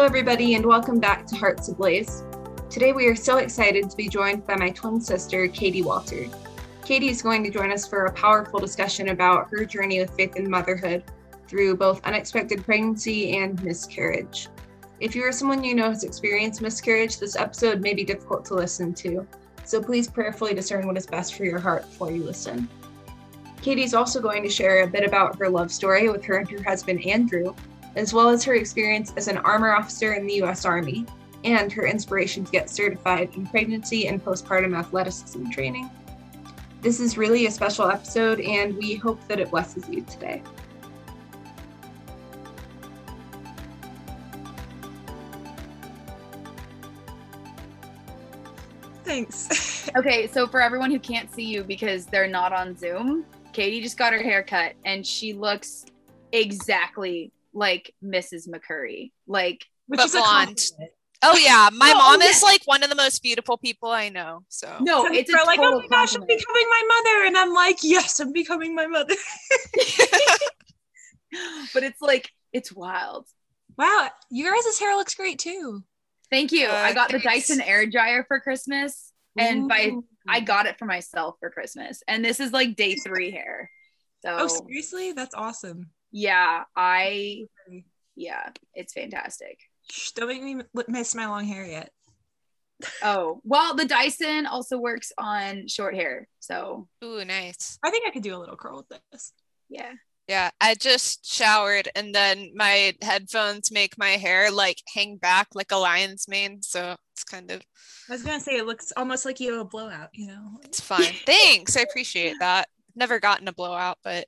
Hello, everybody, and welcome back to Hearts Ablaze. Today, we are so excited to be joined by my twin sister, Katie Walter. Katie is going to join us for a powerful discussion about her journey with faith and motherhood through both unexpected pregnancy and miscarriage. If you are someone you know has experienced miscarriage, this episode may be difficult to listen to, so please prayerfully discern what is best for your heart before you listen. Katie's also going to share a bit about her love story with her and her husband Andrew, as well as her experience as an armor officer in the U.S. Army and her inspiration to get certified in pregnancy and postpartum athleticism training. This is really a special episode, and we hope that it blesses you today. Thanks. okay, so for everyone who can't see you because they're not on Zoom, Katie just got her hair cut and she looks exactly like Mrs. McCurry. Like, Which But is blonde. compliment. Oh yeah, my Oh, mom oh, is like one of the most beautiful people I know. So no, Some it's a like, total oh my gosh, I'm becoming my mother. And I'm like, yes, I'm becoming my mother. but it's like it's wild. wow. Your guys' hair looks great too. Thank you. Uh, I got the. Dyson air dryer for Christmas, and by I got it for myself for Christmas, and this is like day three hair. So Oh, seriously? That's awesome. Yeah, I yeah, it's fantastic. Shh, don't make me miss my long hair yet. Oh well, the Dyson also works on short hair, so ooh, nice. I think I could do a little curl with this. yeah. Yeah, I just showered and then my headphones make my hair like hang back like a lion's mane. So it's kind of I was gonna say it looks almost like you have a blowout, you know? it's fine. Thanks, I appreciate that. Never gotten a blowout, but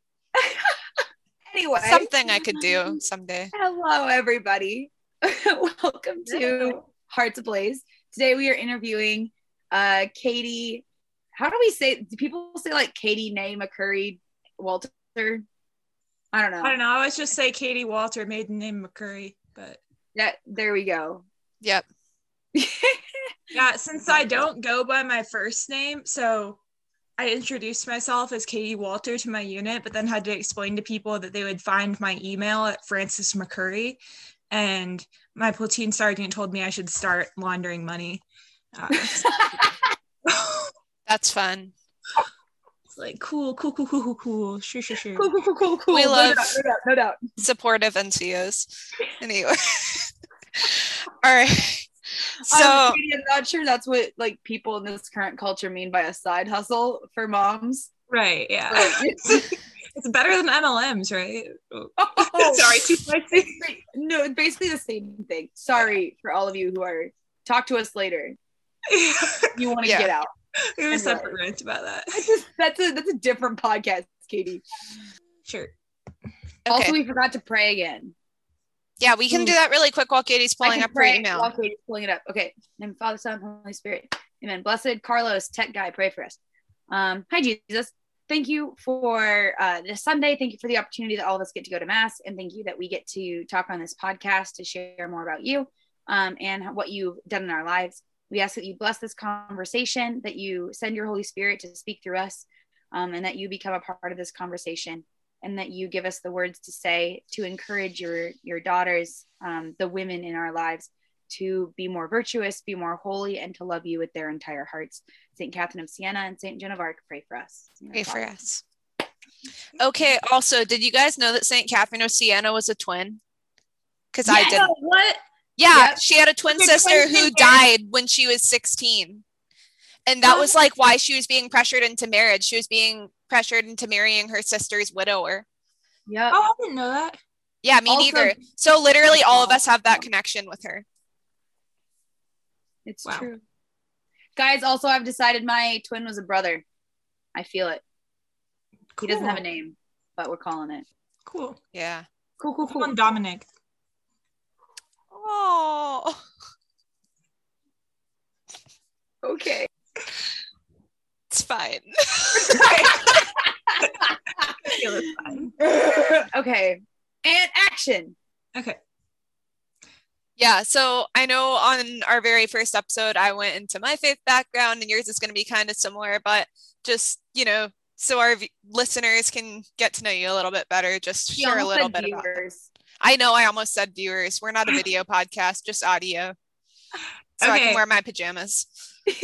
Anyway, something I could do someday. Hello, everybody. Welcome to Hearts Ablaze. Today we are interviewing uh Katie. How do we say? Do people say like Katie Nay McCurry Walter? I don't know. I don't know. I always just say Katie Walter, maiden name McCurry, but Yeah, there we go. Yep. yeah, since I don't go by my first name, so I introduced myself as Katie Walter to my unit, but then had to explain to people that they would find my email at Francis McCurry. And my platoon sergeant told me I should start laundering money. Uh, That's fun. It's like cool, cool, cool, cool, cool, cool. Sure, sure, sure. cool, cool, cool, cool, cool. We no love- doubt, no doubt, no doubt. Supportive NCOs. Anyway. All right. So Um, I'm not sure that's what like people in this current culture mean by a side hustle for moms. Right, yeah. Like, it's better than MLMs, right? Oh. Sorry, too spicy. no, it's basically the same thing. Sorry for all of you who are talk to us later. You want to Yeah. get out. we have a separate rant about that. That's a, that's a that's a different podcast, Katie. Sure. Also, we forgot to pray again. Yeah, we can do that really quick while Katie's pulling up her email. while Katie's pulling it up. Okay. The Father, Son, Holy Spirit. Amen. Blessed Carlos, tech guy, pray for us. Um, hi Jesus. Thank you for uh, this Sunday. Thank you for the opportunity that all of us get to go to Mass, and thank you that we get to talk on this podcast to share more about you um, and what you've done in our lives. We ask that you bless this conversation, that you send your Holy Spirit to speak through us, um, and that you become a part of this conversation, and that you give us the words to say to encourage your your daughters, um, the women in our lives, to be more virtuous, be more holy, and to love you with their entire hearts. Saint Catherine of Siena and Saint Joan of Arc, pray for us. Pray for us. Okay. Also, did you guys know that St. Catherine of Siena was a twin? Because I didn't. What? Yeah, Yep. she had a twin Your sister twin who sister. died when she was 16. And that was like why she was being pressured into marriage. She was being pressured into marrying her sister's widower. Yeah. Oh, I didn't know that. Yeah, me Also- neither. So literally all of us have that connection with her. It's Wow. true. Guys, also I've decided my twin was a brother. I feel it. He doesn't have a name, but we're calling it. Cool. Yeah. Cool, cool, Cool. Dominic. Oh. Okay. It's fine. I feel it's fine. okay. And action. Okay. Yeah, so I know on our very first episode, I went into my faith background, and yours is going to be kind of similar, but just, you know, so our v- listeners can get to know you a little bit better, just She share a little said bit about. viewers. I know I almost said viewers. We're not a video podcast, just audio. So I can wear my pajamas.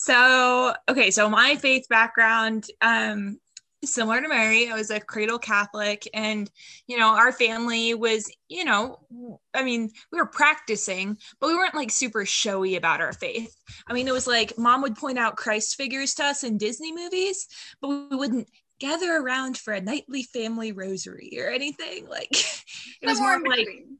So, okay, so my faith background, um, similar to Mary, I was a cradle Catholic, and you know, our family was, you know, I mean, we were practicing, but we weren't like super showy about our faith. I mean, it was like mom would point out Christ figures to us in Disney movies, but we wouldn't gather around for a nightly family rosary or anything. Like it was more Somewhere in like between.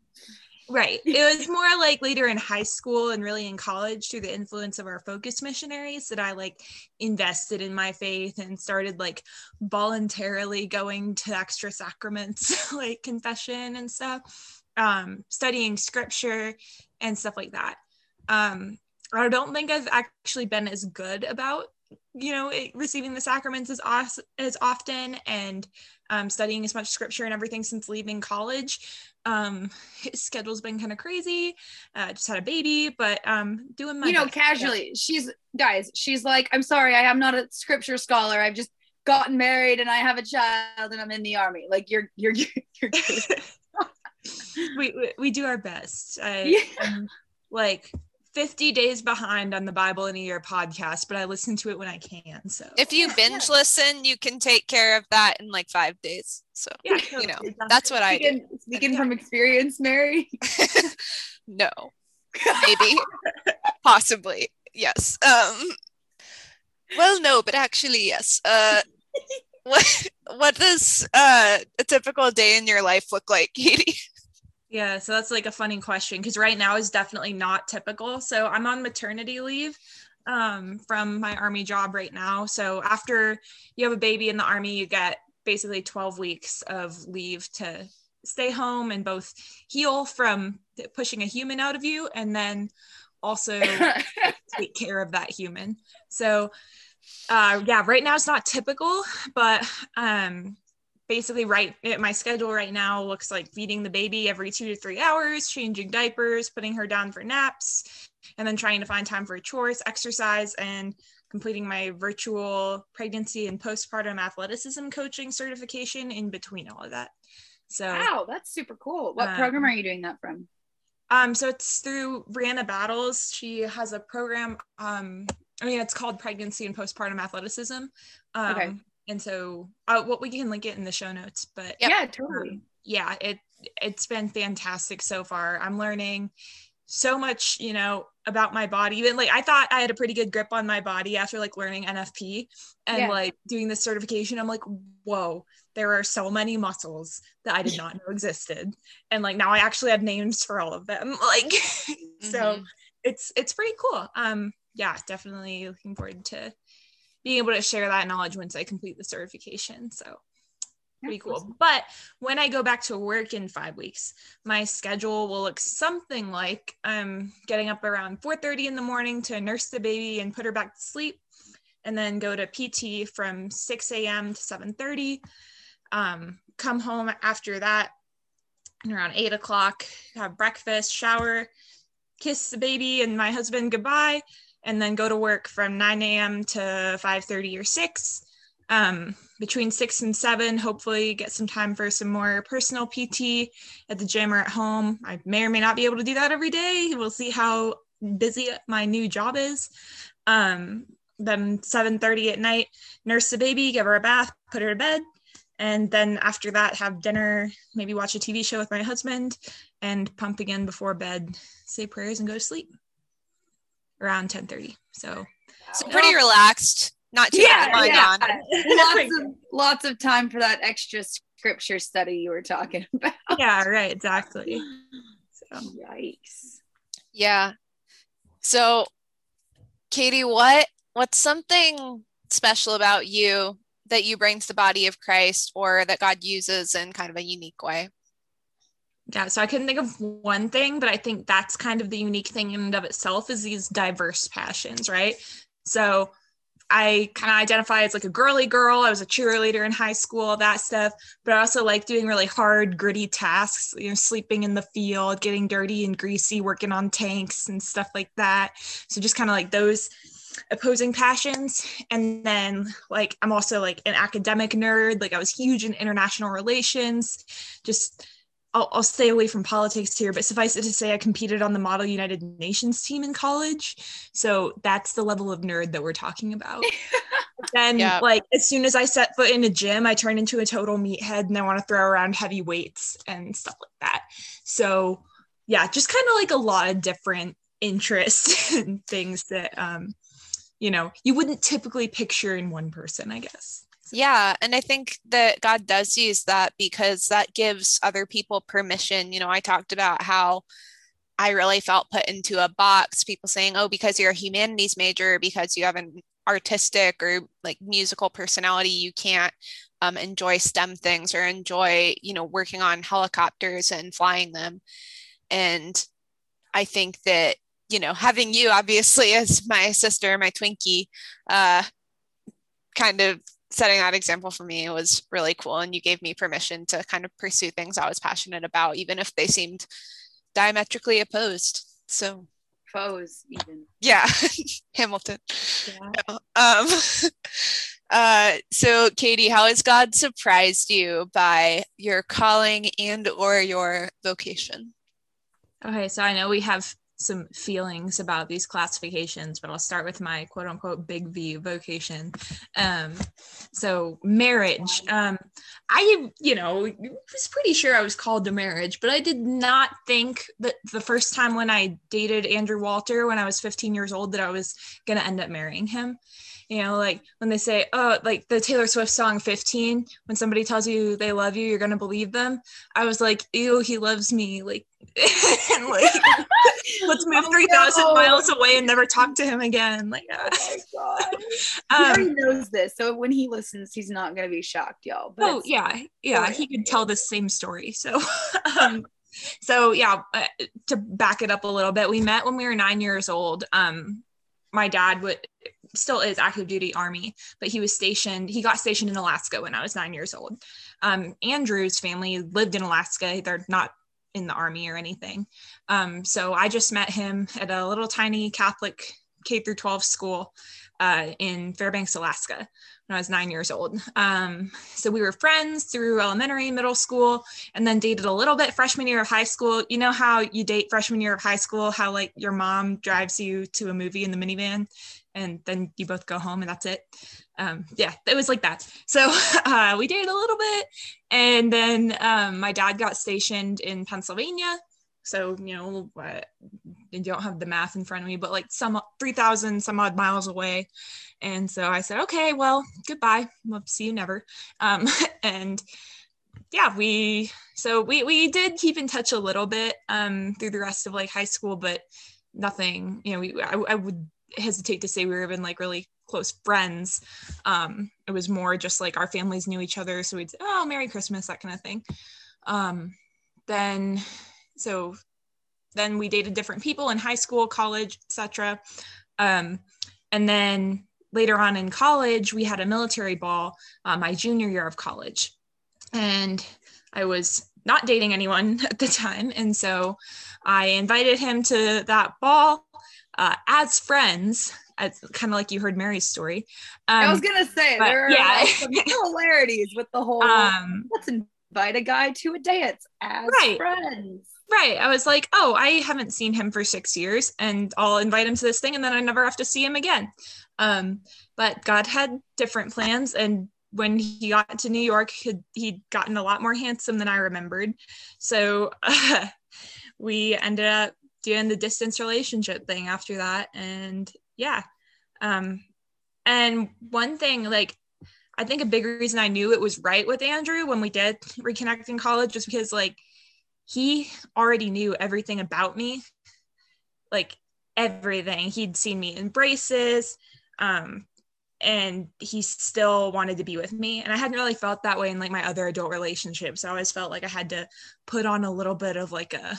Right. It was more like later in high school and really in college through the influence of our focus missionaries that I like invested in my faith and started like voluntarily going to extra sacraments like confession and stuff, um, studying scripture and stuff like that. Um, I don't think I've actually been as good about you know it, receiving the sacraments as, os- as often and um, studying as much scripture and everything since leaving college um his schedule's been kind of crazy uh just had a baby but um doing my you know, best. casually, she's guys, she's like, I'm sorry, I am not a scripture scholar. I've just gotten married and I have a child and I'm in the army. Like you're you're you're good. we, we we do our best i Yeah. like 50 days behind on the bible in a year podcast but i listen to it when i can so If you Yeah. binge listen, you can take care of that in like five days. So yeah you know, totally. that's what I do. speaking, speaking from experience, Mary. no, maybe, possibly, yes. Um, well, no, but actually, yes. Uh, what what does uh, a typical day in your life look like, Katie? Yeah, so that's like a funny question because right now is definitely not typical. So I'm on maternity leave um, from my army job right now. So after you have a baby in the army, you get basically 12 weeks of leave to stay home and both heal from pushing a human out of you and then also take care of that human. So uh yeah, right now it's not typical, but um basically right my schedule right now looks like feeding the baby every 2 to 3 hours, changing diapers, putting her down for naps, and then trying to find time for chores, exercise and completing my virtual pregnancy and postpartum athleticism coaching certification in between all of that. So wow, that's super cool. What Um, program are you doing that from? um, so it's through Brianna Battles. She has a program. Um, I mean, it's called Pregnancy and Postpartum Athleticism. Um, Okay. And so, uh, what we can link it in the show notes. But Yep. Yeah, totally. um, yeah, it it's been fantastic so far. I'm learning so much, you know, about my body. Even like I thought I had a pretty good grip on my body after like learning NFP and Yeah. like doing this certification. I'm like, whoa, there are so many muscles that I did not know existed. And like now I actually have names for all of them. Like so Mhm. it's it's pretty cool. Um yeah, definitely looking forward to being able to share that knowledge once I complete the certification. So pretty cool. awesome. But when I go back to work in five weeks, my schedule will look something like I'm getting up around 4:30 in the morning to nurse the baby and put her back to sleep, and then go to PT from 6 a.m. to 7:30. Um, come home after that and around eight o'clock, have breakfast, shower, kiss the baby and my husband goodbye, and then go to work from 9 a.m. to 5:30 or 6 um, between six and seven, hopefully get some time for some more personal PT at the gym or at home. I may or may not be able to do that every day. We'll see how busy my new job is. Um, then 7:30 at night, nurse the baby, give her a bath, put her to bed, and then after that, have dinner, maybe watch a TV show with my husband, and pump again before bed, say prayers, and go to sleep around 10:30. So So pretty relaxed, not too Yeah, much yeah. on. lots of lots of time for that extra scripture study you were talking about. yeah, right, exactly. So. Yikes. Yeah. So, Katie, what what's something special about you that you bring to the body of Christ, or that God uses in kind of a unique way? Yeah, so I couldn't think of one thing, but I think that's kind of the unique thing in and of itself is these diverse passions, right? So I kind of identify as like a girly girl. I was a cheerleader in high school, that stuff, but I also like doing really hard, gritty tasks, you know, sleeping in the field, getting dirty and greasy, working on tanks and stuff like that. So just kind of like those opposing passions and then like i'm also like an academic nerd like i was huge in international relations just I'll, I'll stay away from politics here, but suffice it to say, I competed on the Model United Nations team in college. So that's the level of nerd that we're talking about. then, yeah. like, as soon as I set foot in a gym, I turn into a total meathead and I want to throw around heavy weights and stuff like that. So, yeah, just kind of like a lot of different interests and things that, um, you know, you wouldn't typically picture in one person, I guess. Yeah. And I think that God does use that because that gives other people permission. You know, I talked about how I really felt put into a box, people saying, oh, because you're a humanities major, because you have an artistic or like musical personality, you can't um, enjoy STEM things or enjoy, you know, working on helicopters and flying them. And I think that, you know, having you obviously as my sister, my Twinkie, uh, kind of setting that example for me was really cool and you gave me permission to kind of pursue things i was passionate about even if they seemed diametrically opposed. So foes even. yeah hamilton. Yeah. um uh so katie how has god surprised you by your calling and or your vocation? Okay so i know we have some feelings about these classifications, but I'll start with my quote unquote big V vocation. Um, so marriage. Um, I, you know, was pretty sure I was called to marriage, but I did not think that the first time when I dated Andrew Walter when I was 15 years old that I was gonna end up marrying him you know like when they say oh like the taylor swift song 15 when somebody tells you they love you you're gonna believe them i was like ew he loves me like and like let's move oh, 3000 no. miles away and never talk to him again like uh, oh my god um, he knows this so when he listens he's not gonna be shocked y'all but oh yeah yeah he could tell the same story so um so yeah uh, to back it up a little bit we met when we were nine years old um my dad would still is active duty army, but he was stationed, he got stationed in Alaska when I was nine years old. Um, Andrew's family lived in Alaska. They're not in the army or anything. Um, so I just met him at a little tiny Catholic K through 12 school uh, in Fairbanks, Alaska when I was nine years old. Um, so we were friends through elementary, middle school, and then dated a little bit freshman year of high school. You know how you date freshman year of high school, how like your mom drives you to a movie in the minivan and then you both go home and that's it. Um, yeah, it was like that. So uh, we dated a little bit, and then um, my dad got stationed in Pennsylvania. So you know, I don't have the math in front of me, but like some three thousand some odd miles away. And so I said, okay, well, goodbye. We'll see you never. Um, and yeah, we so we we did keep in touch a little bit um, through the rest of like high school, but nothing. You know, we I, I would hesitate to say we were even like really close friends. Um, it was more just like our families knew each other, so we'd say, "Oh, Merry Christmas," that kind of thing. Um, then, so then we dated different people in high school, college, etc. Um, and then later on in college, we had a military ball uh, my junior year of college, and I was not dating anyone at the time, and so I invited him to that ball uh, as friends, as kind of like you heard Mary's story. Um, I was gonna say but, there are yeah. some similarities with the whole. Um, let's invite a guy to a dance as right. friends. Right. I was like, oh, I haven't seen him for six years, and I'll invite him to this thing, and then I never have to see him again. Um, but God had different plans, and when he got to New York, he'd, he'd gotten a lot more handsome than I remembered. So uh, we ended up doing the distance relationship thing after that and yeah. Um and one thing like i think a big reason i knew it was right with andrew when we did reconnect in college was because like he already knew everything about me like everything. He'd seen me in braces um and he still wanted to be with me. And i hadn't really felt that way in like my other adult relationships. I always felt like i had to put on a little bit of like a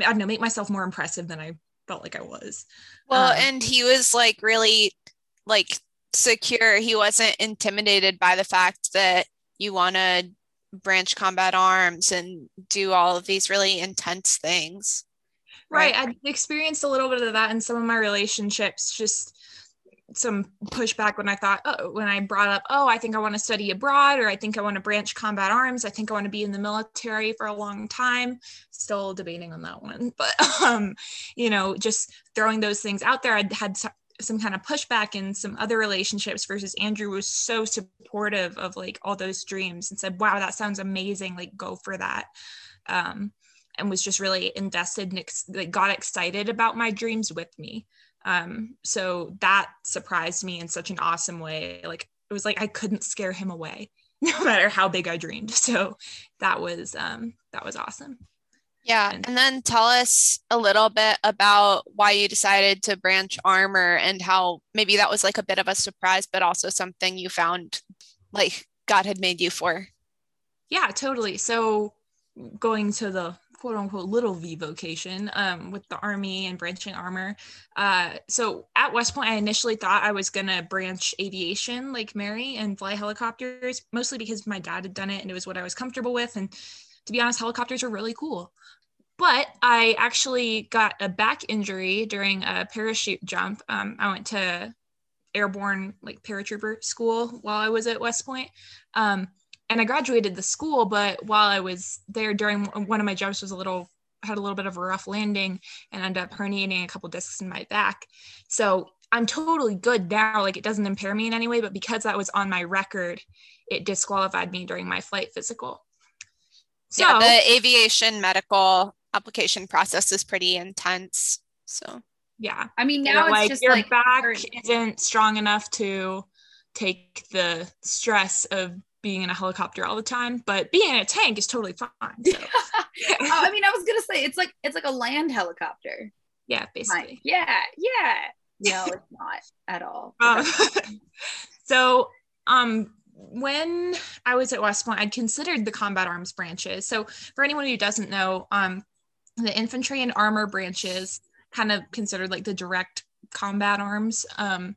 I don't know, make myself more impressive than I felt like I was. Well, um, and he was like really like secure. He wasn't intimidated by the fact that you want to branch combat arms and do all of these really intense things. Right. right. I experienced a little bit of that in some of my relationships, just some pushback when I thought, oh, when I brought up, oh, I think I want to study abroad, or I think I want to branch combat arms. I think I want to be in the military for a long time. Still debating on that one, but um, you know, just throwing those things out there. I'd had some kind of pushback in some other relationships versus Andrew was so supportive of like all those dreams and said, wow, that sounds amazing. Like go for that. Um, and was just really invested and ex- like got excited about my dreams with me. Um, so that surprised me in such an awesome way. Like it was like I couldn't scare him away, no matter how big I dreamed. So that was um, that was awesome. Yeah, and then tell us a little bit about why you decided to branch armor and how maybe that was like a bit of a surprise, but also something you found like God had made you for. Yeah, totally. So going to the quote unquote little V vocation um, with the Army and branching armor. Uh, so at West Point, I initially thought I was going to branch aviation like Mary and fly helicopters, mostly because my dad had done it and it was what I was comfortable with. And to be honest, helicopters are really cool. But I actually got a back injury during a parachute jump. Um, I went to airborne like paratrooper school while I was at West Point. Um, and I graduated the school, but while I was there during one of my jumps was a little had a little bit of a rough landing and ended up herniating a couple discs in my back. So I'm totally good now. Like it doesn't impair me in any way, but because that was on my record, it disqualified me during my flight physical. So yeah, the aviation medical application process is pretty intense. So yeah. I mean now you know, it's just your like back isn't strong enough to take the stress of being in a helicopter all the time, but being in a tank is totally fine. So. Oh, I mean, I was gonna say it's like it's like a land helicopter. Yeah, basically. Yeah, yeah. No, it's not at all. Um, so, um, when I was at West Point, I'd considered the combat arms branches. So, for anyone who doesn't know, um, the infantry and armor branches, kind of considered like the direct combat arms, um,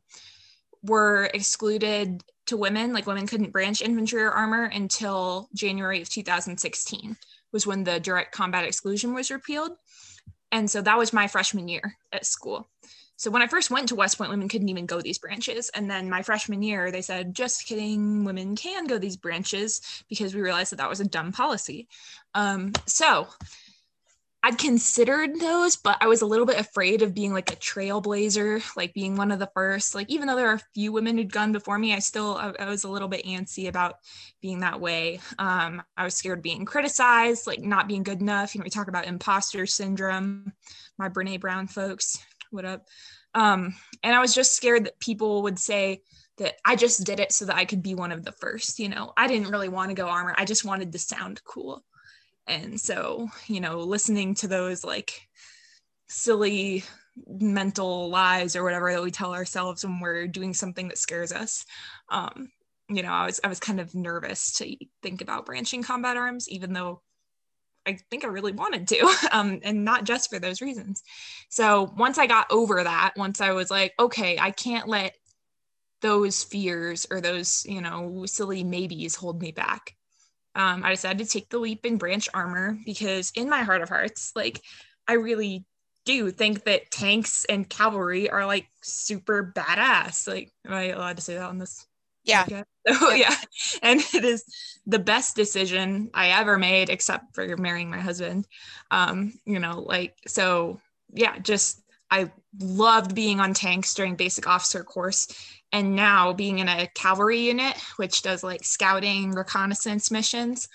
were excluded to women like women couldn't branch infantry or armor until january of 2016 was when the direct combat exclusion was repealed. And so that was my freshman year at school. So when i first went to west point women couldn't even go these branches. And then my freshman year they said just kidding women can go these branches because we realized that that was a dumb policy. Um, so I'd considered those, but I was a little bit afraid of being like a trailblazer, like being one of the first. Like, even though there are a few women who'd gone before me, I still I, I was a little bit antsy about being that way. Um, I was scared of being criticized, like not being good enough. You know, we talk about imposter syndrome. My Brene Brown folks, what up? Um, and I was just scared that people would say that I just did it so that I could be one of the first. You know, I didn't really want to go armor. I just wanted to sound cool. And so, you know, listening to those like silly mental lies or whatever that we tell ourselves when we're doing something that scares us. Um, you know, I was I was kind of nervous to think about branching combat arms, even though I think I really wanted to, um, and not just for those reasons. So once I got over that, once I was like, okay, I can't let those fears or those, you know, silly maybes hold me back um, I decided to take the leap and branch armor because, in my heart of hearts, like I really do think that tanks and cavalry are like super badass. Like, am I allowed to say that on this? Yeah. So, yeah. yeah. And it is the best decision I ever made, except for marrying my husband. Um, you know, like, so yeah, just I loved being on tanks during basic officer course and now being in a cavalry unit which does like scouting reconnaissance missions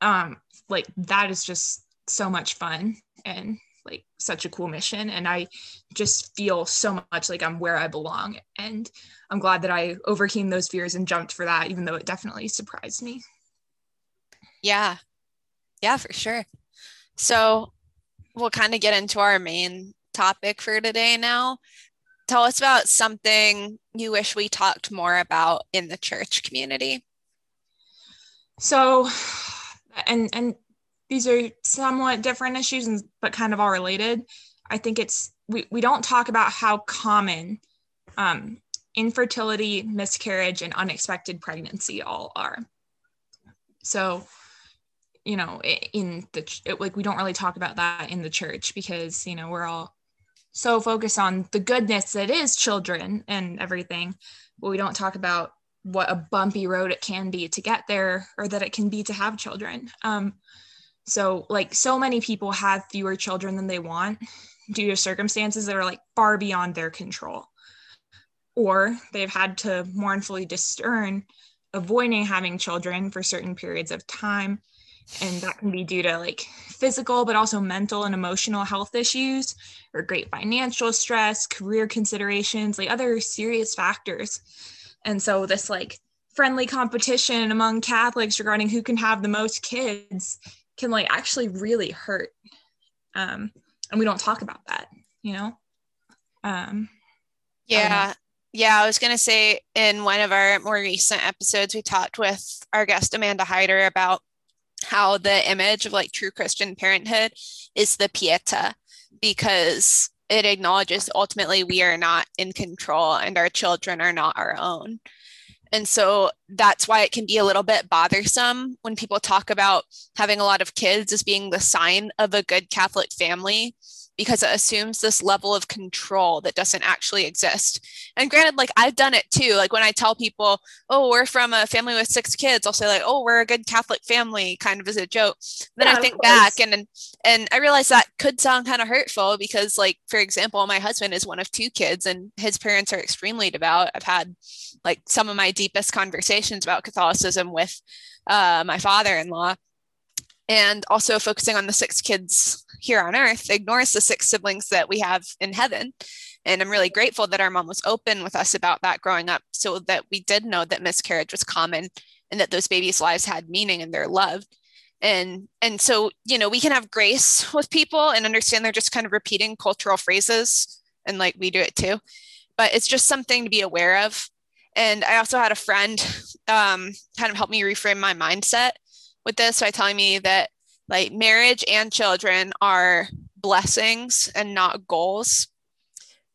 um like that is just so much fun and like such a cool mission. And i just feel so much like i'm where i belong. And i'm glad that i overcame those fears and jumped for that even though it definitely surprised me. Yeah. Yeah for sure. So we'll kind of get into our main topic for today now tell us about something you wish we talked more about in the church community. So, and and these are somewhat different issues, but kind of all related. I think it's we, we don't talk about how common um, infertility, miscarriage, and unexpected pregnancy all are. So, you know, in the it, like we don't really talk about that in the church because you know we're all so focused on the goodness that is children and everything, but we don't talk about what a bumpy road it can be to get there or that it can be to have children. Um, so, like, so many people have fewer children than they want due to circumstances that are like far beyond their control. Or they've had to mournfully discern avoiding having children for certain periods of time. And that can be due to like physical, but also mental and emotional health issues, or great financial stress, career considerations, like other serious factors. And so, this like friendly competition among Catholics regarding who can have the most kids can like actually really hurt. Um, and we don't talk about that, you know? Um, yeah. Yeah, I was going to say in one of our more recent episodes, we talked with our guest Amanda Hyder about how the image of like true Christian parenthood is the pieta because it acknowledges ultimately we are not in control and our children are not our own. And so that's why it can be a little bit bothersome when people talk about having a lot of kids as being the sign of a good Catholic family because it assumes this level of control that doesn't actually exist. And granted, like I've done it too. Like when I tell people, oh, we're from a family with six kids, I'll say like, oh, we're a good Catholic family, kind of as a joke. Then yeah, I think back and and I realize that could sound kind of hurtful because, like, for example, my husband is one of two kids and his parents are extremely devout. I've had like some of my deepest conversations about Catholicism with uh, my father-in-law and also focusing on the six kids here on earth ignores the six siblings that we have in heaven. And i'm really grateful that our mom was open with us about that growing up so that we did know that miscarriage was common and that those babies lives had meaning and they're loved. And and so you know we can have grace with people and understand they're just kind of repeating cultural phrases and like we do it too but it's just something to be aware of. And i also had a friend um, kind of help me reframe my mindset with this by telling me that like marriage and children are blessings and not goals.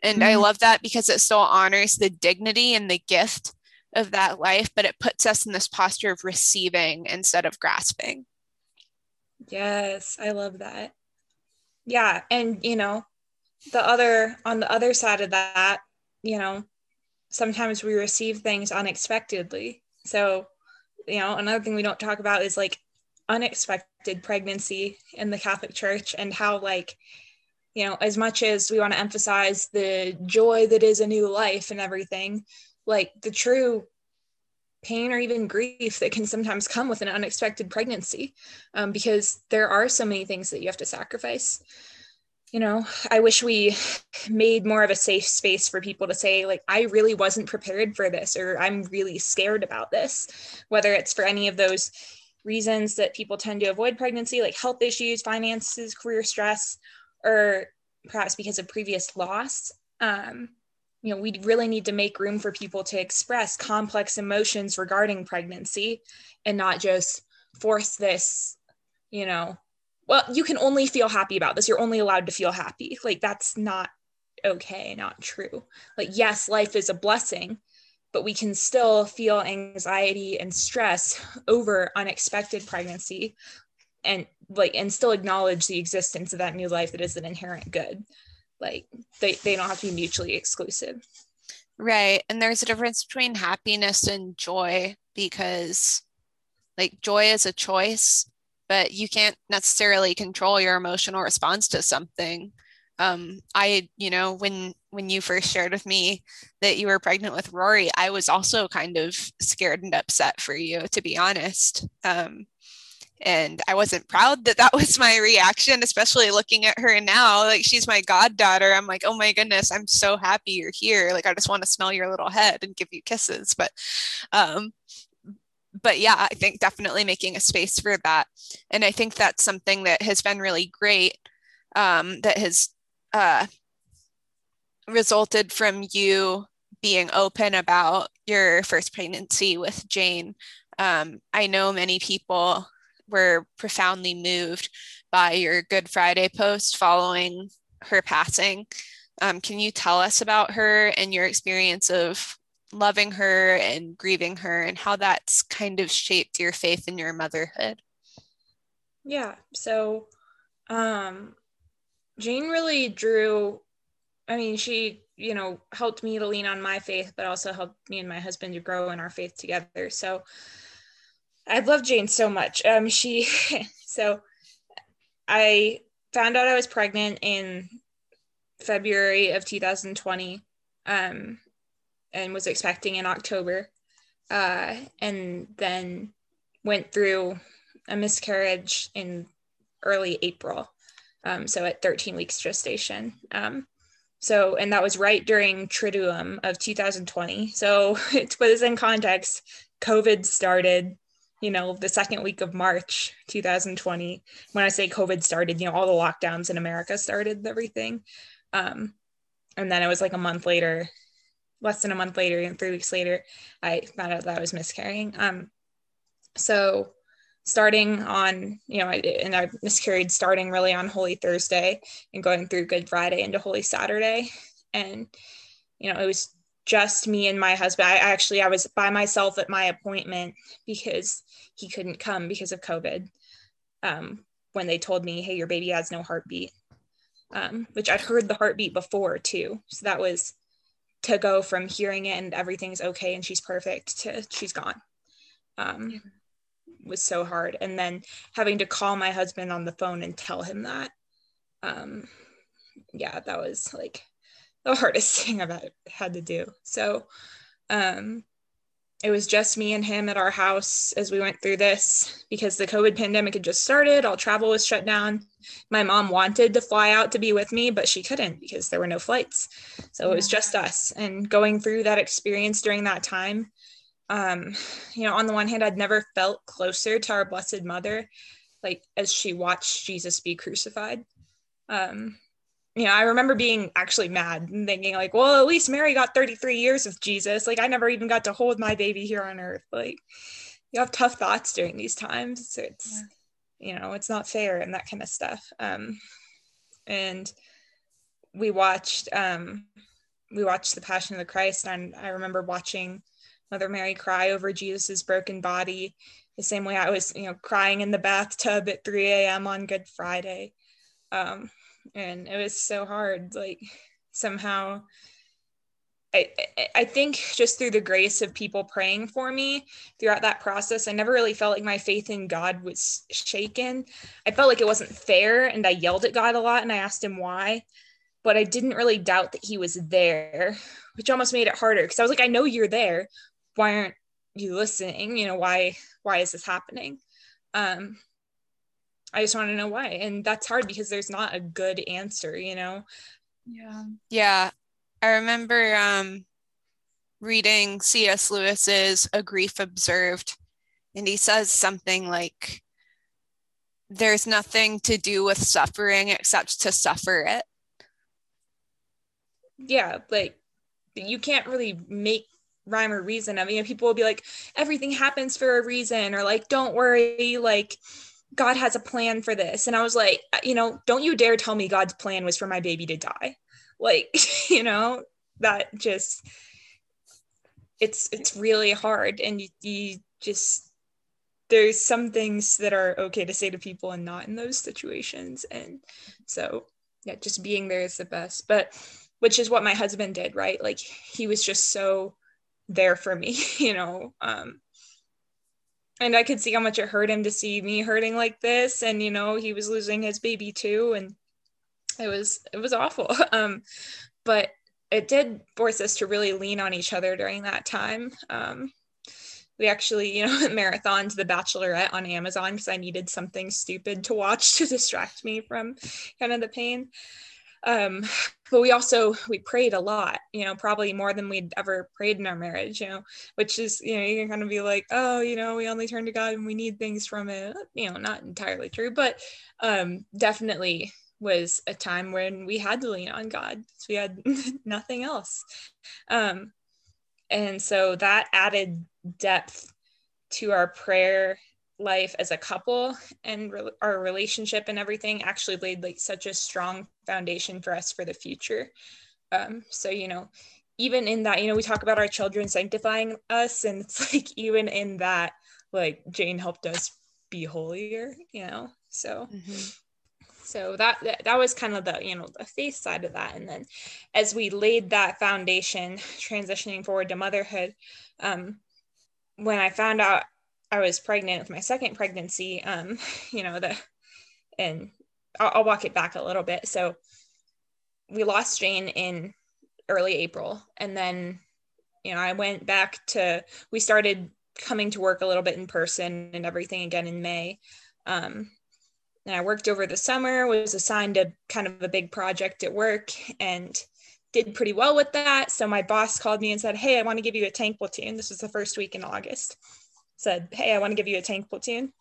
And mm-hmm. I love that because it still honors the dignity and the gift of that life, but it puts us in this posture of receiving instead of grasping. Yes, I love that. Yeah. And, you know, the other, on the other side of that, you know, sometimes we receive things unexpectedly. So you know, another thing we don't talk about is like unexpected pregnancy in the Catholic Church and how like you know as much as we want to emphasize the joy that is a new life and everything like the true pain or even grief that can sometimes come with an unexpected pregnancy um, because there are so many things that you have to sacrifice. You know, I wish we made more of a safe space for people to say, like, I really wasn't prepared for this, or I'm really scared about this, whether it's for any of those reasons that people tend to avoid pregnancy, like health issues, finances, career stress, or perhaps because of previous loss. Um, you know, we really need to make room for people to express complex emotions regarding pregnancy and not just force this, you know, well, you can only feel happy about this. You're only allowed to feel happy. Like, that's not okay, not true. Like, yes, life is a blessing, but we can still feel anxiety and stress over unexpected pregnancy and like and still acknowledge the existence of that new life that is an inherent good. Like they, they don't have to be mutually exclusive. Right. And there's a difference between happiness and joy because like joy is a choice but you can't necessarily control your emotional response to something. Um, i you know when when you first shared with me that you were pregnant with rory i was also kind of scared and upset for you to be honest. Um, and i wasn't proud that that was my reaction especially looking at her now. Like she's my goddaughter. I'm like oh my goodness i'm so happy you're here. Like i just want to smell your little head and give you kisses. But um but yeah, I think definitely making a space for that. And I think that's something that has been really great um, that has uh, resulted from you being open about your first pregnancy with Jane. Um, I know many people were profoundly moved by your Good Friday post following her passing. Um, can you tell us about her and your experience of loving her and grieving her and how that's kind of shaped your faith in your motherhood. Yeah. So um Jane really drew I mean, she, you know, helped me to lean on my faith, but also helped me and my husband to grow in our faith together. So I love Jane so much. Um, she, so I found out I was pregnant in February of 2020, um, and was expecting in October, uh, and then went through a miscarriage in early April. Um, so at 13 weeks gestation. Um, so, and that was right during Triduum of 2020. So, it was in context, COVID started, you know, the second week of March 2020. When I say COVID started, you know, all the lockdowns in America started everything. Um, and then it was like a month later, less than a month later, and three weeks later, I found out that I was miscarrying. Um, so, starting on, you know, I, and I miscarried starting really on Holy Thursday and going through Good Friday into Holy Saturday. And, you know, it was just me and my husband. I actually, I was by myself at my appointment because he couldn't come because of COVID. Um, when they told me, hey, your baby has no heartbeat, um, which I'd heard the heartbeat before too. So that was to go from hearing it and everything's okay and she's perfect to she's gone. Um, was so hard. And then having to call my husband on the phone and tell him that um yeah that was like the hardest thing i've had to do. So um it was just me and him at our house as we went through this because the covid pandemic had just started. All travel was shut down. My mom wanted to fly out to be with me but she couldn't because there were no flights. So it was just us. And going through that experience during that time um, you know, on the one hand, I'd never felt closer to our Blessed Mother, like as she watched Jesus be crucified. Um, you know, I remember being actually mad and thinking, like, well, at least Mary got 33 years with Jesus. Like, I never even got to hold my baby here on earth. Like, you have tough thoughts during these times. So it's, yeah. you know, it's not fair and that kind of stuff. Um, and we watched, um, we watched the Passion of the Christ, and I remember watching Mother Mary cry over Jesus's broken body, the same way I was, you know, crying in the bathtub at 3 a.m. on Good Friday. Um, and it was so hard. Like somehow, I, I think just through the grace of people praying for me throughout that process, I never really felt like my faith in God was shaken. I felt like it wasn't fair, and I yelled at God a lot and I asked him why, but I didn't really doubt that he was there, which almost made it harder because I was like, I know you're there why aren't you listening? You know why why is this happening? Um i just want to know why and that's hard because there's not a good answer you know? Yeah. Yeah. I remember um reading cs lewis's a grief observed and he says something like there's nothing to do with suffering except to suffer it. Yeah like you can't really make rhyme or reason. I mean, people will be like, everything happens for a reason, or like, don't worry, like, God has a plan for this. And I was like, uh, you know, don't you dare tell me God's plan was for my baby to die. Like, you know, that just, it's, it's really hard. And you, you just, there's some things that are okay to say to people and not in those situations. And so, yeah, just being there is the best. But, which is what my husband did, right? Like, he was just so there for me, you know. Um, and I could see how much it hurt him to see me hurting like this, and you know, he was losing his baby too, and it was it was awful. Um, but it did force us to really lean on each other during that time. Um, we actually, you know, marathoned The Bachelorette on Amazon because I needed something stupid to watch to distract me from kind of the pain um but we also we prayed a lot you know probably more than we'd ever prayed in our marriage you know which is you know you can kind of be like oh you know we only turn to god and we need things from it you know not entirely true but um definitely was a time when we had to lean on god so we had nothing else. Um and so that added depth to our prayer life as a couple and re- our relationship and everything actually laid like such a strong foundation for us for the future. Um so you know even in that you know we talk about our children sanctifying us and it's like even in that like jane helped us be holier you know so. Mm-hmm. so that, that that was kind of the you know the faith side of that. And then as we laid that foundation transitioning forward to motherhood um, when i found out i was pregnant with my second pregnancy um, you know the and I'll, I'll walk it back a little bit so we lost jane in early april and then you know i went back to we started coming to work a little bit in person and everything again in may um, and I worked over the summer, was assigned a kind of a big project at work and did pretty well with that. So my boss called me and said, Hey, I want to give you a tank platoon. This was the first week in August. Said, Hey, I want to give you a tank platoon.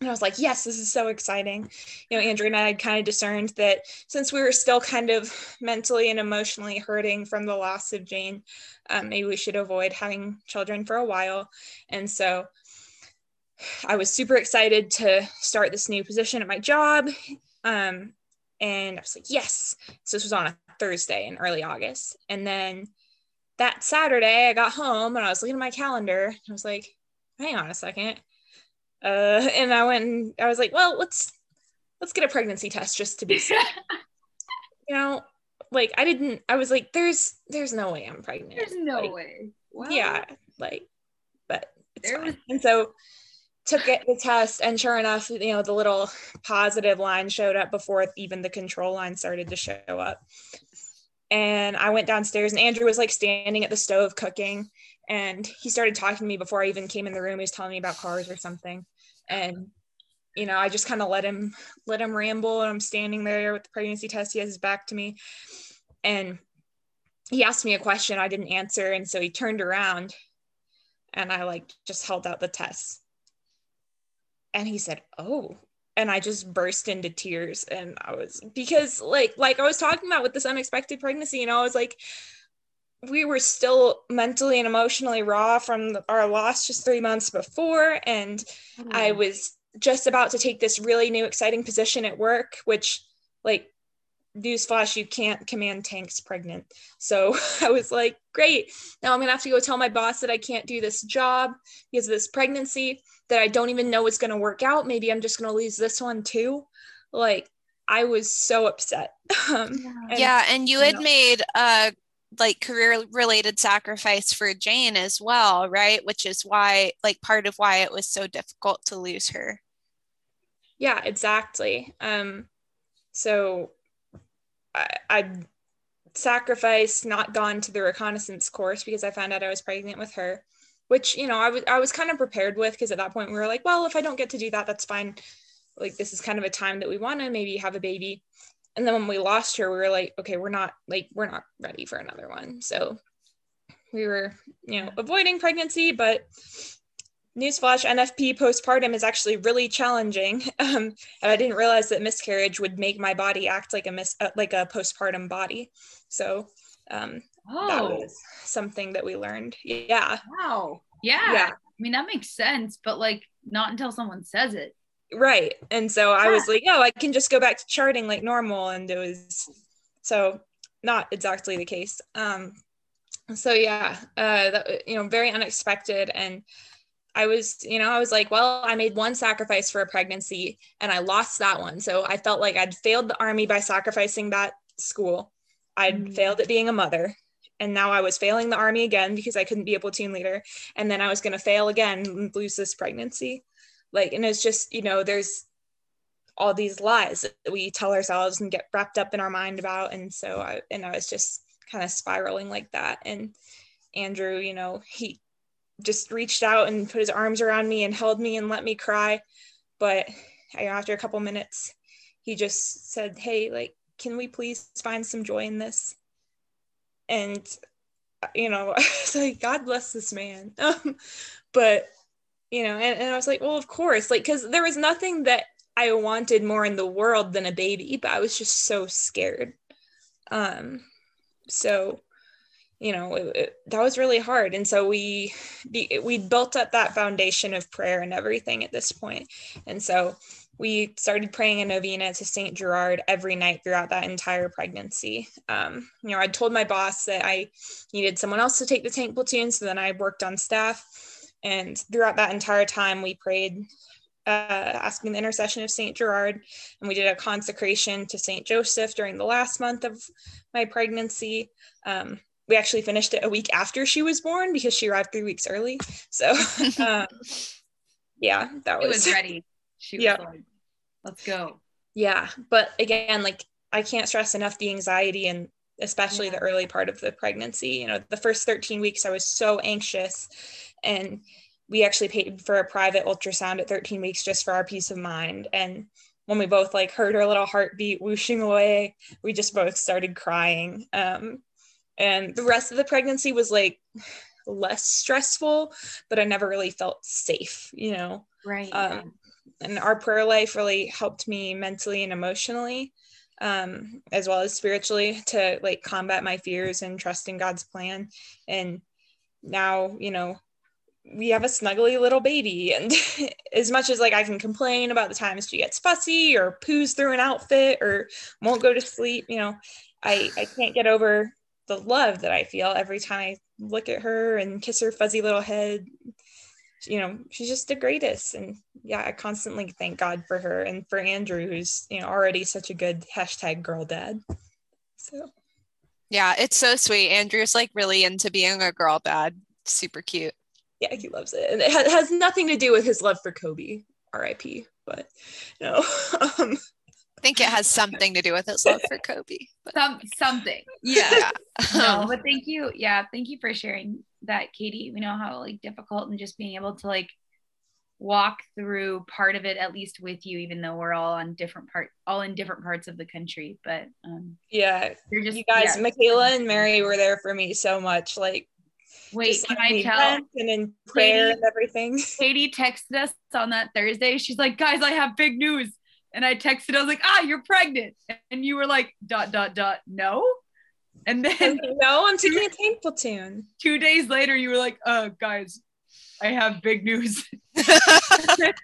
And I was like, yes, this is so exciting. You know, Andrew and I had kind of discerned that since we were still kind of mentally and emotionally hurting from the loss of Jane, um, maybe we should avoid having children for a while. And so I was super excited to start this new position at my job. Um, and I was like, yes. So this was on a Thursday in early August. And then that Saturday, I got home and I was looking at my calendar. I was like, hang on a second. Uh, and I went and I was like, well, let's let's get a pregnancy test just to be safe. you know, like I didn't. I was like, there's there's no way I'm pregnant. There's no like, way. Yeah, like, but it's there fine. Was- and so took it the test and sure enough you know the little positive line showed up before even the control line started to show up and i went downstairs and andrew was like standing at the stove cooking and he started talking to me before i even came in the room. He was telling me about cars or something. And you know i just kind of let him let him ramble and i'm standing there with the pregnancy test. He has his back to me. And he asked me a question i didn't answer. And so he turned around and i like just held out the test. And he said oh. And i just burst into tears. And i was because like like i was talking about with this unexpected pregnancy you know i was like we were still mentally and emotionally raw from the, our loss just three months before and mm-hmm. i was just about to take this really new exciting position at work which like newsflash you can't command tanks pregnant. So i was like great. Now i'm gonna have to go tell my boss that i can't do this job because of this pregnancy that i don't even know it's gonna work out. Maybe i'm just gonna lose this one too. Like i was so upset. Um, and, yeah and you, you had know. made a like career related sacrifice for jane as well right which is why like part of why it was so difficult to lose her yeah exactly um so I, I sacrificed not gone to the reconnaissance course because I found out I was pregnant with her, which you know I was I was kind of prepared with because at that point we were like, well, if I don't get to do that, that's fine. Like this is kind of a time that we want to maybe have a baby. And then when we lost her, we were like, okay, we're not like we're not ready for another one. So we were, you know, avoiding pregnancy, but newsflash nfp postpartum is actually really challenging. Um, and i didn't realize that miscarriage would make my body act like a mis- uh, like a postpartum body. So um, oh. that was something that we learned. Yeah. Wow. Yeah. yeah. I mean that makes sense but like not until someone says it right and so i was like oh i can just go back to charting like normal and it was so not exactly the case um so yeah uh that, you know very unexpected and I was, you know, I was like, well, I made one sacrifice for a pregnancy and I lost that one. So I felt like I'd failed the army by sacrificing that school. I'd mm-hmm. failed at being a mother. And now I was failing the army again because I couldn't be a platoon leader. And then I was going to fail again and lose this pregnancy. Like, and it's just, you know, there's all these lies that we tell ourselves and get wrapped up in our mind about. And so I, and I was just kind of spiraling like that. And Andrew, you know, he just reached out and put his arms around me and held me and let me cry. But after a couple minutes, he just said, Hey, like, can we please find some joy in this? And, you know, I was like, God bless this man. Um, but, you know, and, and I was like, Well, of course, like, because there was nothing that I wanted more in the world than a baby, but I was just so scared. Um, so you know it, it, that was really hard and so we we built up that foundation of prayer and everything at this point and so we started praying a novena to Saint Gerard every night throughout that entire pregnancy. Um, you know, I told my boss that I needed someone else to take the tank platoon, so then I worked on staff. And throughout that entire time, we prayed uh, asking the intercession of St. Gerard. And we did a consecration to St. Joseph during the last month of my pregnancy. Um, we actually finished it a week after she was born because she arrived three weeks early. So, um, yeah, that was, was ready. She was like, let's go. Yeah. But again, like I can't stress enough the anxiety and especially yeah. the early part of the pregnancy. You know, the first 13 weeks, I was so anxious. And we actually paid for a private ultrasound at 13 weeks just for our peace of mind. And when we both like heard our little heartbeat whooshing away, we just both started crying. Um, and the rest of the pregnancy was like less stressful, but I never really felt safe, you know? Right. Um, and our prayer life really helped me mentally and emotionally um, as well as spiritually to like combat my fears and trust in God's plan. And now, you know, we have a snuggly little baby. And as much as like I can complain about the times she gets fussy or poos through an outfit or won't go to sleep, you know, I, I can't get over the love that I feel every time I look at her and kiss her fuzzy little head you know, she's just the greatest. And yeah, I constantly thank God for her and for Andrew, who's, you know, already such a good hashtag girl dad. So yeah, it's so sweet. Andrew's like really into being a girl dad. Super cute. Yeah, he loves it. And it has nothing to do with his love for Kobe, RIP. But no. um, I think it has something to do with his love for Kobe. But. Some something. Yeah. yeah. no, but thank you. Yeah, thank you for sharing that katie we know how like difficult and just being able to like walk through part of it at least with you even though we're all on different part all in different parts of the country but um yeah you're just you guys yeah. michaela and mary were there for me so much like wait can i tell and in prayer katie, and everything. Katie texted us on that thursday. She's like guys i have big news. And i texted i was like ah you're pregnant. And you were like dot dot dot no and then no, I'm taking a tank platoon. Two days later, you were like, "Uh, guys, I have big news." but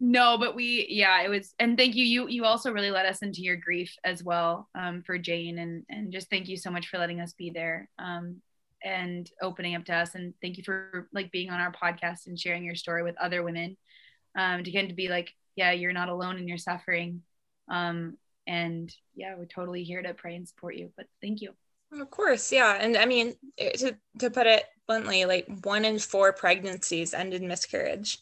no, but we, yeah, it was, and thank you. You you also really let us into your grief as well, um, for Jane, and and just thank you so much for letting us be there, um, and opening up to us, and thank you for like being on our podcast and sharing your story with other women, um, to get to be like, yeah, you're not alone in your suffering, um, and yeah we're totally here to pray and support you but thank you. Of course yeah. And i mean to, to put it bluntly like one in four pregnancies end in miscarriage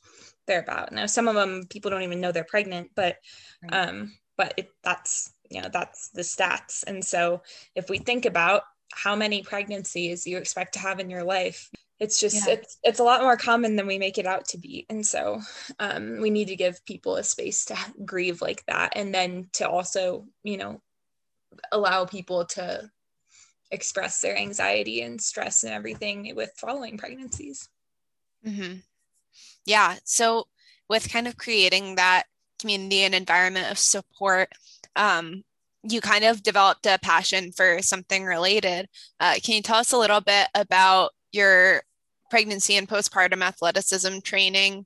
thereabout. Now some of them people don't even know they're pregnant but right. um but it, that's you know that's the stats. And so if we think about how many pregnancies you expect to have in your life it's just yeah. it's it's a lot more common than we make it out to be and so um, we need to give people a space to grieve like that and then to also you know allow people to express their anxiety and stress and everything with following pregnancies mm-hmm. yeah so with kind of creating that community and environment of support um, you kind of developed a passion for something related uh, can you tell us a little bit about your pregnancy and postpartum athleticism training.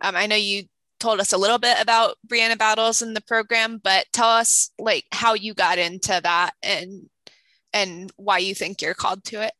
Um, I know you told us a little bit about Brianna Battles in the program, but tell us like how you got into that and and why you think you're called to it.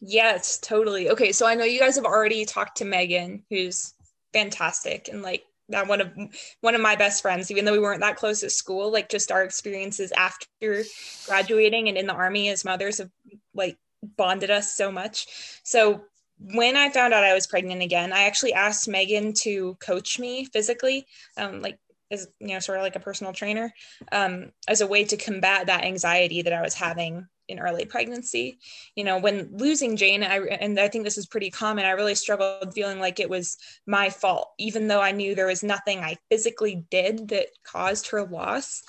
Yes, totally. Okay, so I know you guys have already talked to Megan, who's fantastic and like that one of one of my best friends even though we weren't that close at school like just our experiences after graduating and in the army as mothers have like bonded us so much so when I found out I was pregnant again, I actually asked Megan to coach me physically, um, like as you know, sort of like a personal trainer, um, as a way to combat that anxiety that I was having in early pregnancy. You know, when losing Jane, I and I think this is pretty common. I really struggled feeling like it was my fault, even though I knew there was nothing I physically did that caused her loss.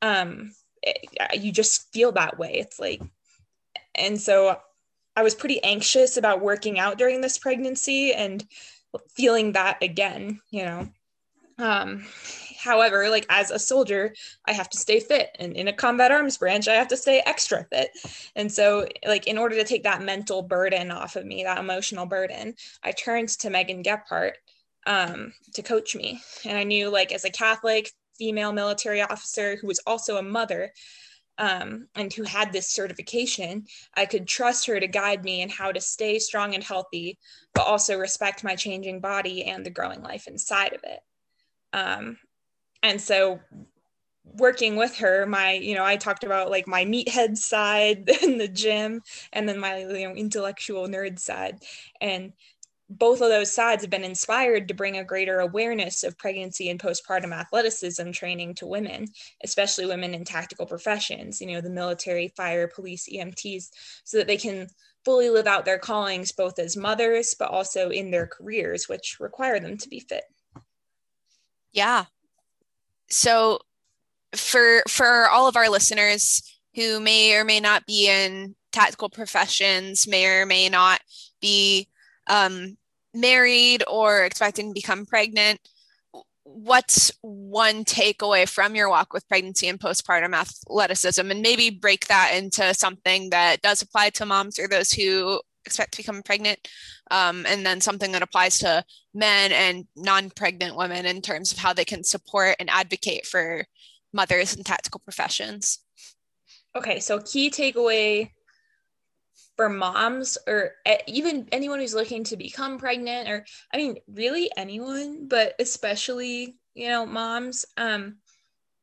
Um, it, you just feel that way. It's like, and so I was pretty anxious about working out during this pregnancy and feeling that again, you know. Um, however, like as a soldier, I have to stay fit, and in a combat arms branch, I have to stay extra fit. And so, like, in order to take that mental burden off of me, that emotional burden, I turned to Megan Gephardt um, to coach me. And I knew, like, as a Catholic female military officer who was also a mother, um, and who had this certification, I could trust her to guide me in how to stay strong and healthy, but also respect my changing body and the growing life inside of it. Um, and so working with her my you know i talked about like my meathead side in the gym and then my you know intellectual nerd side and both of those sides have been inspired to bring a greater awareness of pregnancy and postpartum athleticism training to women, especially women in tactical professions, you know, the military, fire, police, EMTs, so that they can fully live out their callings both as mothers, but also in their careers, which require them to be fit. Yeah. So for for all of our listeners who may or may not be in tactical professions, may or may not be um, married or expecting to become pregnant, what's one takeaway from your walk with pregnancy and postpartum athleticism? And maybe break that into something that does apply to moms or those who expect to become pregnant, um, and then something that applies to men and non pregnant women in terms of how they can support and advocate for mothers in tactical professions. Okay, so key takeaway for moms or even anyone who's looking to become pregnant or I mean really anyone, but especially, you know, moms um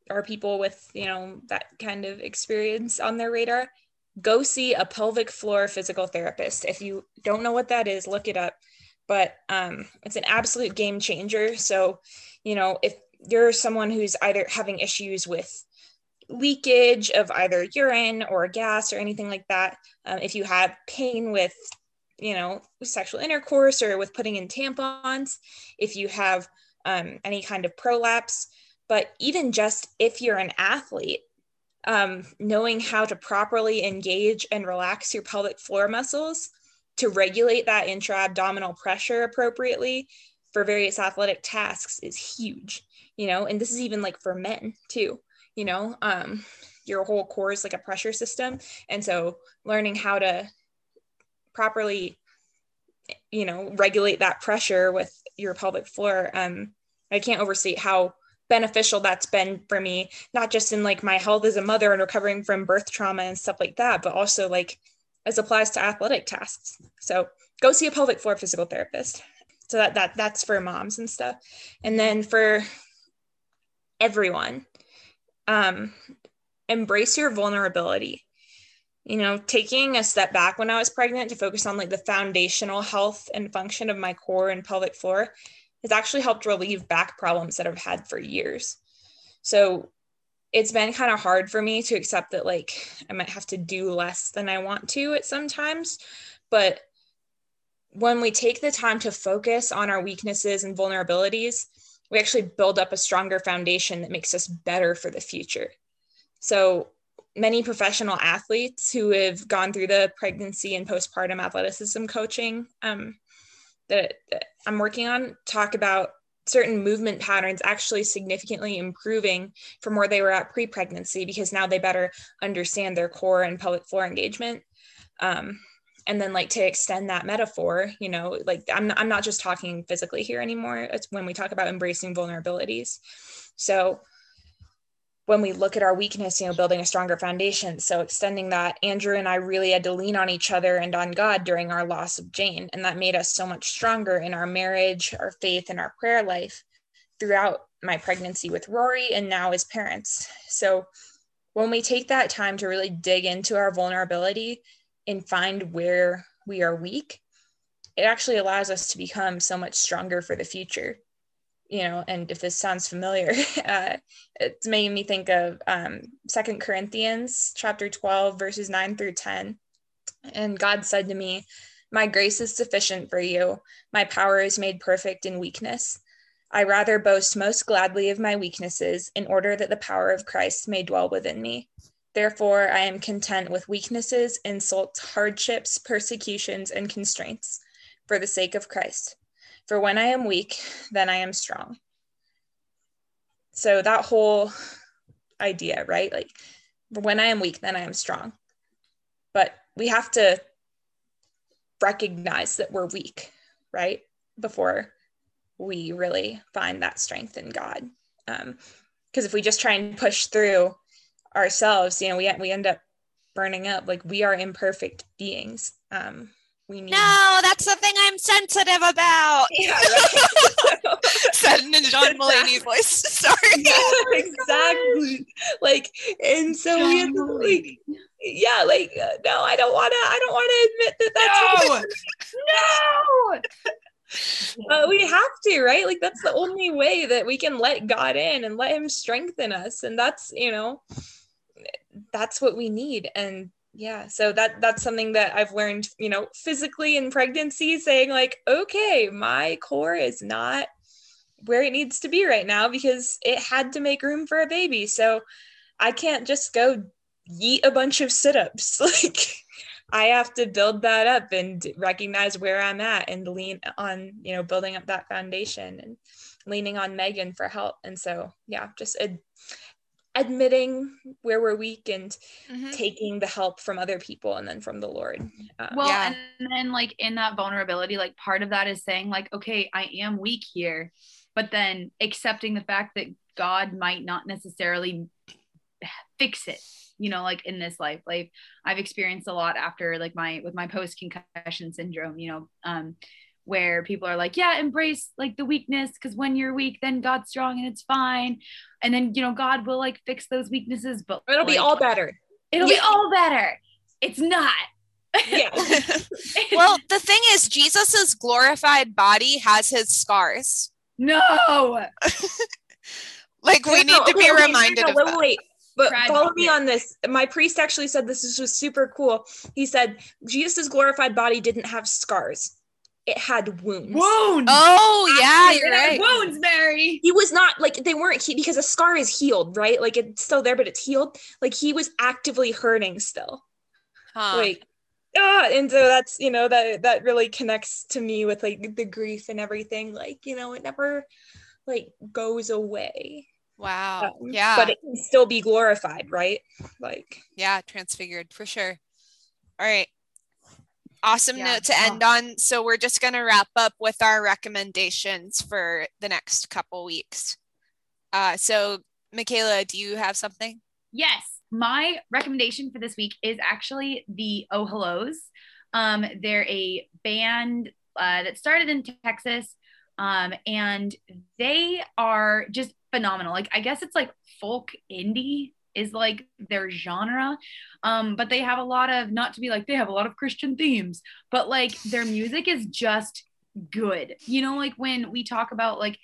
or people with, you know, that kind of experience on their radar, go see a pelvic floor physical therapist. If you don't know what that is, look it up. But um it's an absolute game changer. So, you know, if you're someone who's either having issues with leakage of either urine or gas or anything like that, um, if you have pain with, you know, sexual intercourse or with putting in tampons, if you have um, any kind of prolapse, but even just if you're an athlete, um, knowing how to properly engage and relax your pelvic floor muscles to regulate that intra abdominal pressure appropriately for various athletic tasks is huge you know and this is even like for men too you know um your whole core is like a pressure system. And so learning how to properly you know regulate that pressure with your pelvic floor um i can't overstate how beneficial that's been for me not just in like my health as a mother and recovering from birth trauma and stuff like that but also like as applies to athletic tasks. So go see a pelvic floor physical therapist. So that, that that's for moms and stuff. And then for everyone. Um, embrace your vulnerability. You know, taking a step back when I was pregnant to focus on like the foundational health and function of my core and pelvic floor has actually helped relieve back problems that I've had for years. So it's been kind of hard for me to accept that like I might have to do less than I want to at sometimes. But when we take the time to focus on our weaknesses and vulnerabilities, we actually build up a stronger foundation that makes us better for the future. So many professional athletes who have gone through the pregnancy and postpartum athleticism coaching um, that, that I'm working on talk about certain movement patterns actually significantly improving from where they were at pre-pregnancy because now they better understand their core and pelvic floor engagement. Um, and then like to extend that metaphor you know like i'm, I'm not just talking physically here anymore. It's when we talk about embracing vulnerabilities. So when we look at our weakness you know building a stronger foundation. So extending that andrew and i really had to lean on each other and on god during our loss of jane and that made us so much stronger in our marriage our faith and our prayer life throughout my pregnancy with rory and now as parents. So when we take that time to really dig into our vulnerability and find where we are weak, it actually allows us to become so much stronger for the future. You know, and if this sounds familiar, uh, it's making me think of um, Second Corinthians chapter 12, verses 9 through 10. And God said to me, My grace is sufficient for you. My power is made perfect in weakness. I rather boast most gladly of my weaknesses in order that the power of Christ may dwell within me. Therefore, I am content with weaknesses, insults, hardships, persecutions, and constraints for the sake of Christ. For when I am weak, then I am strong. So, that whole idea, right? Like, when I am weak, then I am strong. But we have to recognize that we're weak, right? Before we really find that strength in God. Because um, if we just try and push through ourselves you know we we end up burning up like we are imperfect beings um we need No, that's the thing I'm sensitive about. yeah, right. Said in a John Mulaney voice. Sorry. yeah, exactly like and so we have to like yeah like uh, no i don't want to i don't want to admit that that's no. but we have to right like that's the only way that we can let god in and let him strengthen us and that's you know that's what we need. And yeah so that that's something that i've learned you know physically in pregnancy saying like okay my core is not where it needs to be right now because it had to make room for a baby. So i can't just go yeet a bunch of sit-ups. Like i have to build that up and recognize where i'm at and lean on you know building up that foundation and leaning on megan for help. And so yeah just ad- admitting where we're weak and Mhm. taking the help from other people and then from the lord um, Well, Yeah. and then like in that vulnerability, like part of that is saying like, okay, I am weak here, but then accepting the fact that God might not necessarily fix it. You know, like in this life, like I've experienced a lot after like my with my post concussion syndrome. You know, um, where people are like, yeah, embrace like the weakness because when you're weak, then God's strong and it's fine, and then you know God will like fix those weaknesses, but it'll be all better it'll be all better. It's not. yeah well, the thing is, Jesus's glorified body has his scars. no. Like we No, need to okay, be okay, reminded no, of wait, that. wait, But Tragic. follow me on this. My priest actually said this is- was super cool. He said Jesus' glorified body didn't have scars; it had wounds. Wounds. Oh yeah, you're had right. Wounds, Mary. He was not like they weren't he, because a scar is healed, right? Like it's still there, but it's healed. Like he was actively hurting still. Huh. Like ah, and so that's you know that that really connects to me with like the grief and everything. Like you know, it never like goes away. Wow. Um, yeah. but it can still be glorified, right? Like yeah, transfigured for sure. All right. Awesome Yeah. note to end on. So we're just going to wrap up with our recommendations for the next couple weeks. Uh, so, Michaela, do you have something? Yes, my recommendation for this week is actually the Oh Hellos. Um, they're a band uh, that started in Texas, um, and they are just phenomenal. Like I guess it's like folk indie is like their genre, um, but they have a lot of not to be like they have a lot of Christian themes, but like their music is just good. You know, like when we talk about like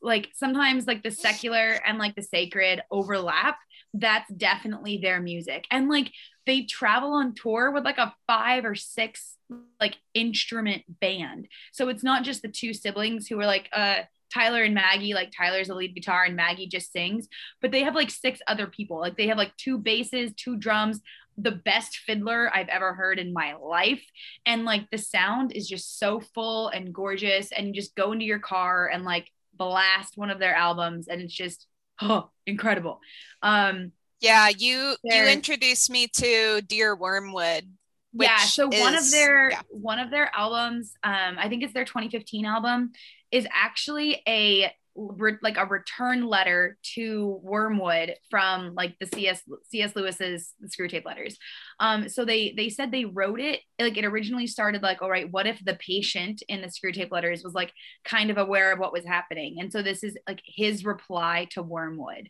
like sometimes like the secular and like the sacred overlap that's definitely their music. And like they travel on tour with like a five or six like instrument band. So it's not just the two siblings who are like uh Tyler and Maggie like Tyler's the lead guitar and Maggie just sings but they have like six other people like they have like two basses two drums the best fiddler I've ever heard in my life and like the sound is just so full and gorgeous and you just go into your car and like blast one of their albums and it's just oh incredible um Yeah, you you introduced me to Dear Wormwood. yeah so one of their yeah. one of their albums um i think it's their 2015 album is actually a like a return letter to wormwood from like the cs cs lewis's Screwtape letters. Um so they they said they wrote it like it originally started like all right what if the patient in the Screwtape letters was like kind of aware of what was happening? And so this is like his reply to wormwood.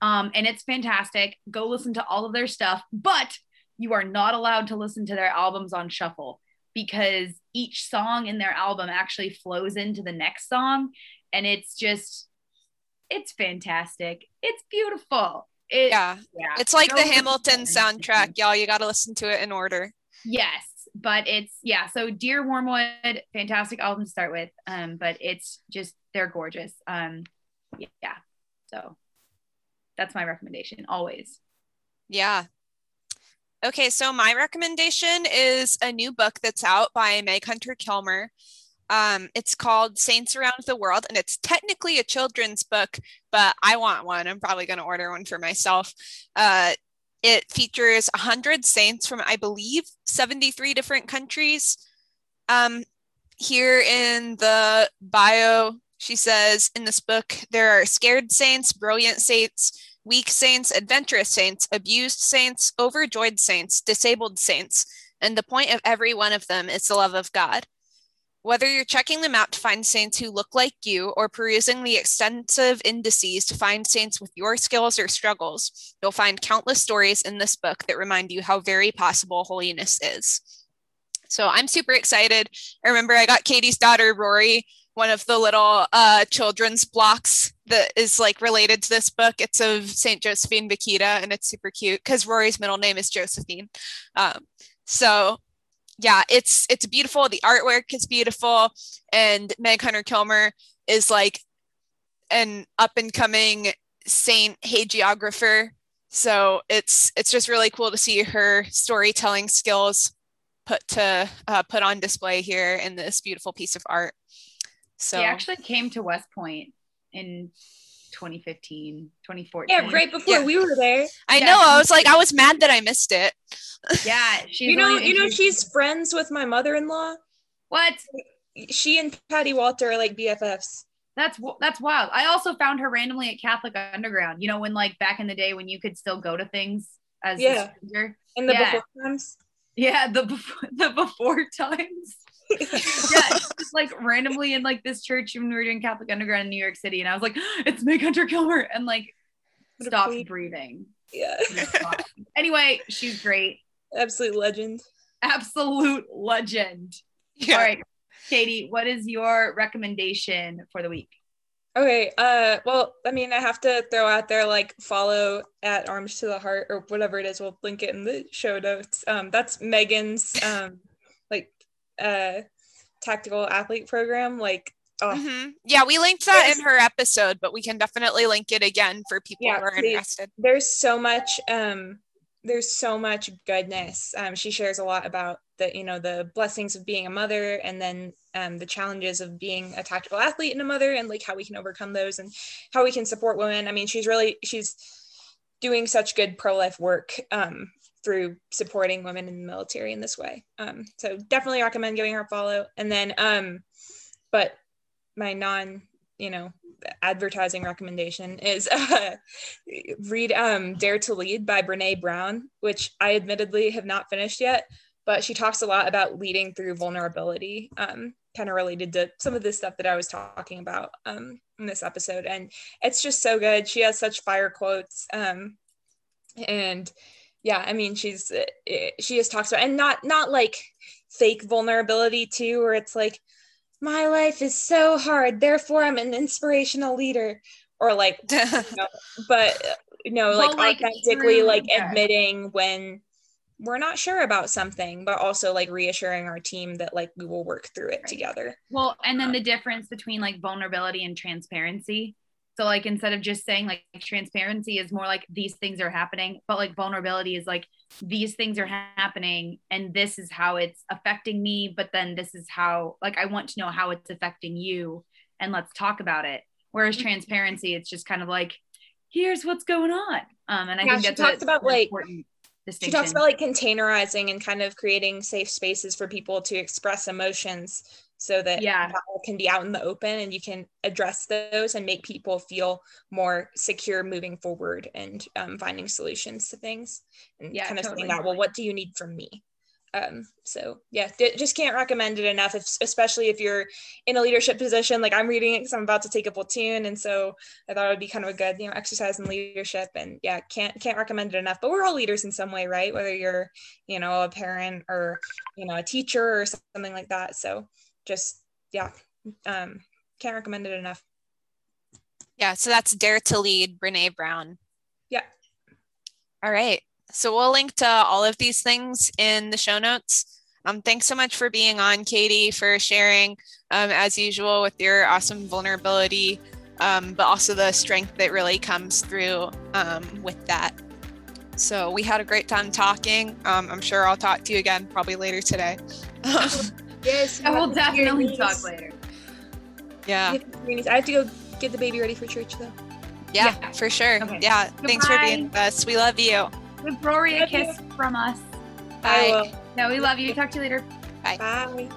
Um and it's fantastic. Go listen to all of their stuff but you are not allowed to listen to their albums on shuffle because each song in their album actually flows into the next song. And it's just it's fantastic. It's beautiful. It, Yeah, yeah. It's like Go the Hamilton soundtrack, y'all. You got to listen to it in order. yes but it's yeah. So dear wormwood fantastic album to start with. Um but it's just they're gorgeous. Um yeah. So that's my recommendation always. Yeah. Okay, so my recommendation is a new book that's out by Meg Hunter Kilmer. Um, it's called Saints Around the World, and it's technically a children's book, but I want one. I'm probably going to order one for myself. Uh, it features 100 saints from, I believe, 73 different countries. Um, here in the bio, she says in this book, there are scared saints, brilliant saints, weak saints, adventurous saints, abused saints, overjoyed saints, disabled saints, and the point of every one of them is the love of God. Whether you're checking them out to find saints who look like you or perusing the extensive indices to find saints with your skills or struggles, you'll find countless stories in this book that remind you how very possible holiness is. So I'm super excited. I remember I got Katie's daughter, Rory, one of the little uh, children's blocks that is like related to this book. It's of Saint Josephine Bakhita, and it's super cute because Rory's middle name is Josephine. Um, so yeah, it's it's beautiful. The artwork is beautiful, and Meg Hunter Kilmer is like an up and coming saint hagiographer. So it's it's just really cool to see her storytelling skills put to uh, put on display here in this beautiful piece of art. So he actually came to West Point in 2015, 2014. Yeah, right before Yeah. we were there. I Yeah. know I was like I was mad that I missed it. Yeah, she's you know, only you know, she's friends with my mother-in-law. what? She and Patty Walter are like BFFs. That's that's wild. I also found her randomly at Catholic Underground. You know, when like back in the day when you could still go to things as Yeah. a stranger. In the Yeah. before times. Yeah, the before, the before times. yeah, just like randomly in like this church when we were doing Catholic Underground in New York City, and I was like, "It's Meg Hunter Kilmer," and like stopped breathing. yeah. anyway, she's great, Absolute legend. absolute legend. Yeah. All right, Katie, what is your recommendation for the week? Okay. Uh well, I mean, I have to throw out there like follow at Arms to the Heart or whatever it is. We'll link it in the show notes. Um that's Megan's um uh tactical athlete program. Like oh Mhm. Yeah, we linked that in her episode, but we can definitely link it again for people Yeah, who are interested. there's so much um there's so much goodness um she shares a lot about the you know the blessings of being a mother and then um the challenges of being a tactical athlete and a mother and like how we can overcome those and how we can support women i mean she's really she's doing such good pro-life work um through supporting women in the military in this way um so definitely recommend giving her a follow and then um but my non you know advertising recommendation is uh, read um, Dare to Lead by Brene Brown, which I admittedly have not finished yet, but she talks a lot about leading through vulnerability, um, kind of related to some of the stuff that I was talking about um, in this episode. And it's just so good. She has such fire quotes. Um, and yeah, I mean, she's, eh, she just talks about, and not, not like fake vulnerability too, where it's like, my life is so hard, therefore I'm an inspirational leader. Or like but uh, you know Well, like, like, authentically like admitting when we're not sure about something but also like reassuring our team that like we will work through it Right. together Well, and then the difference between like vulnerability and transparency. So like instead of just saying like transparency is more like these things are happening, but like vulnerability is like these things are happening and this is how it's affecting me, but then this is how like I want to know how it's affecting you and let's talk about it. Whereas transparency it's just kind of like here's what's going on. Um and I Yeah, think that's talks about, like- important she talks about like containerizing and kind of creating safe spaces for people to express emotions so that Yeah. can be out in the open and you can address those and make people feel more secure moving forward and um, finding solutions to things and Yeah, kind of totally. saying that well what do you need from me? Um, so yeah d- just can't recommend it enough if, especially if you're in a leadership position. Like i'm reading it because i'm about to take a platoon and so i thought it would be kind of a good you know exercise in leadership. And yeah can't can't recommend it enough. But we're all leaders in some way right? Whether you're you know a parent or you know a teacher or something like that. So just yeah um can't recommend it enough yeah, so that's Dare to Lead, Brene Brown. Yeah. All right. So we'll link to all of these things in the show notes. Um, thanks so much for being on, Katie, for sharing, um, as usual, with your awesome vulnerability, um, but also the strength that really comes through um, with that. So we had a great time talking. Um, I'm sure I'll talk to you again probably later today. yes I will definitely talk later. yeah, i have to go get the baby ready for church though yeah, Yeah. for sure. Okay. Yeah, thanks for being with us. We love you. Give Rory a Love you. kiss from us. Bye. will No, we love you. Talk to you later. Bye. Bye